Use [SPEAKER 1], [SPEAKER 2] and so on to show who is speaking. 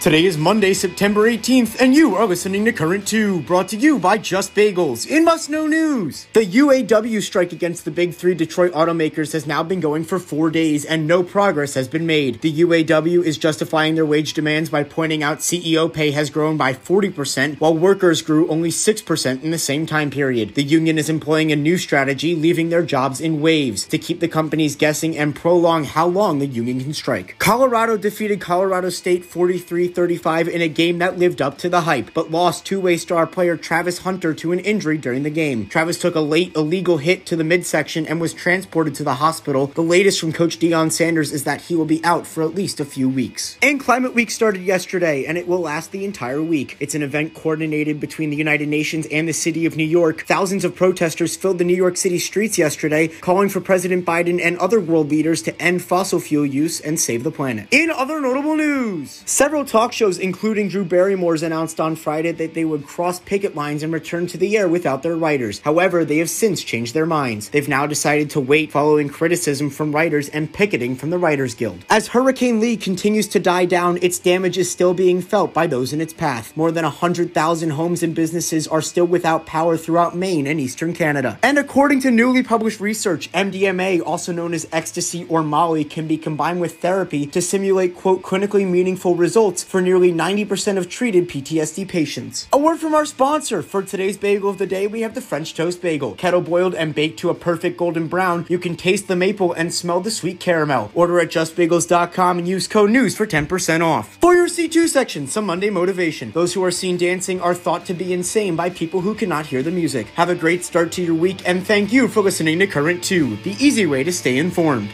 [SPEAKER 1] Today is Monday, September 18th, and you are listening to Current 2, brought to you by Just Bagels. In must know news, the UAW strike against the big three Detroit automakers has now been going for four days, and no progress has been made. The UAW is justifying their wage demands by pointing out CEO pay has grown by 40%, while workers grew only 6% in the same time period. The union is employing a new strategy, leaving their jobs in waves to keep the companies guessing and prolong how long the union can strike. Colorado defeated Colorado State 43 35 in a game that lived up to the hype, but lost two way star player Travis Hunter to an injury during the game. Travis took a late illegal hit to the midsection and was transported to the hospital. The latest from Coach Deion Sanders is that he will be out for at least a few weeks. And Climate Week started yesterday, and it will last the entire week. It's an event coordinated between the United Nations and the city of New York. Thousands of protesters filled the New York City streets yesterday, calling for President Biden and other world leaders to end fossil fuel use and save the planet. In other notable news, several talk shows, including Drew Barrymore's, announced on Friday that they would cross picket lines and return to the air without their writers. However, they have since changed their minds. They've now decided to wait following criticism from writers and picketing from the Writers Guild. As Hurricane Lee continues to die down, its damage is still being felt by those in its path. More than 100,000 homes and businesses are still without power throughout Maine and eastern Canada. And according to newly published research, MDMA, also known as ecstasy or Molly, can be combined with therapy to simulate, quote, clinically meaningful results for nearly 90% of treated PTSD patients. A word from our sponsor. For today's bagel of the day, we have the French Toast Bagel. Kettle boiled and baked to a perfect golden brown, you can taste the maple and smell the sweet caramel. Order at justbagels.com and use code NEWS for 10% off. For your C2 section, some Monday motivation. Those who are seen dancing are thought to be insane by people who cannot hear the music. Have a great start to your week and thank you for listening to Current 2, the easy way to stay informed.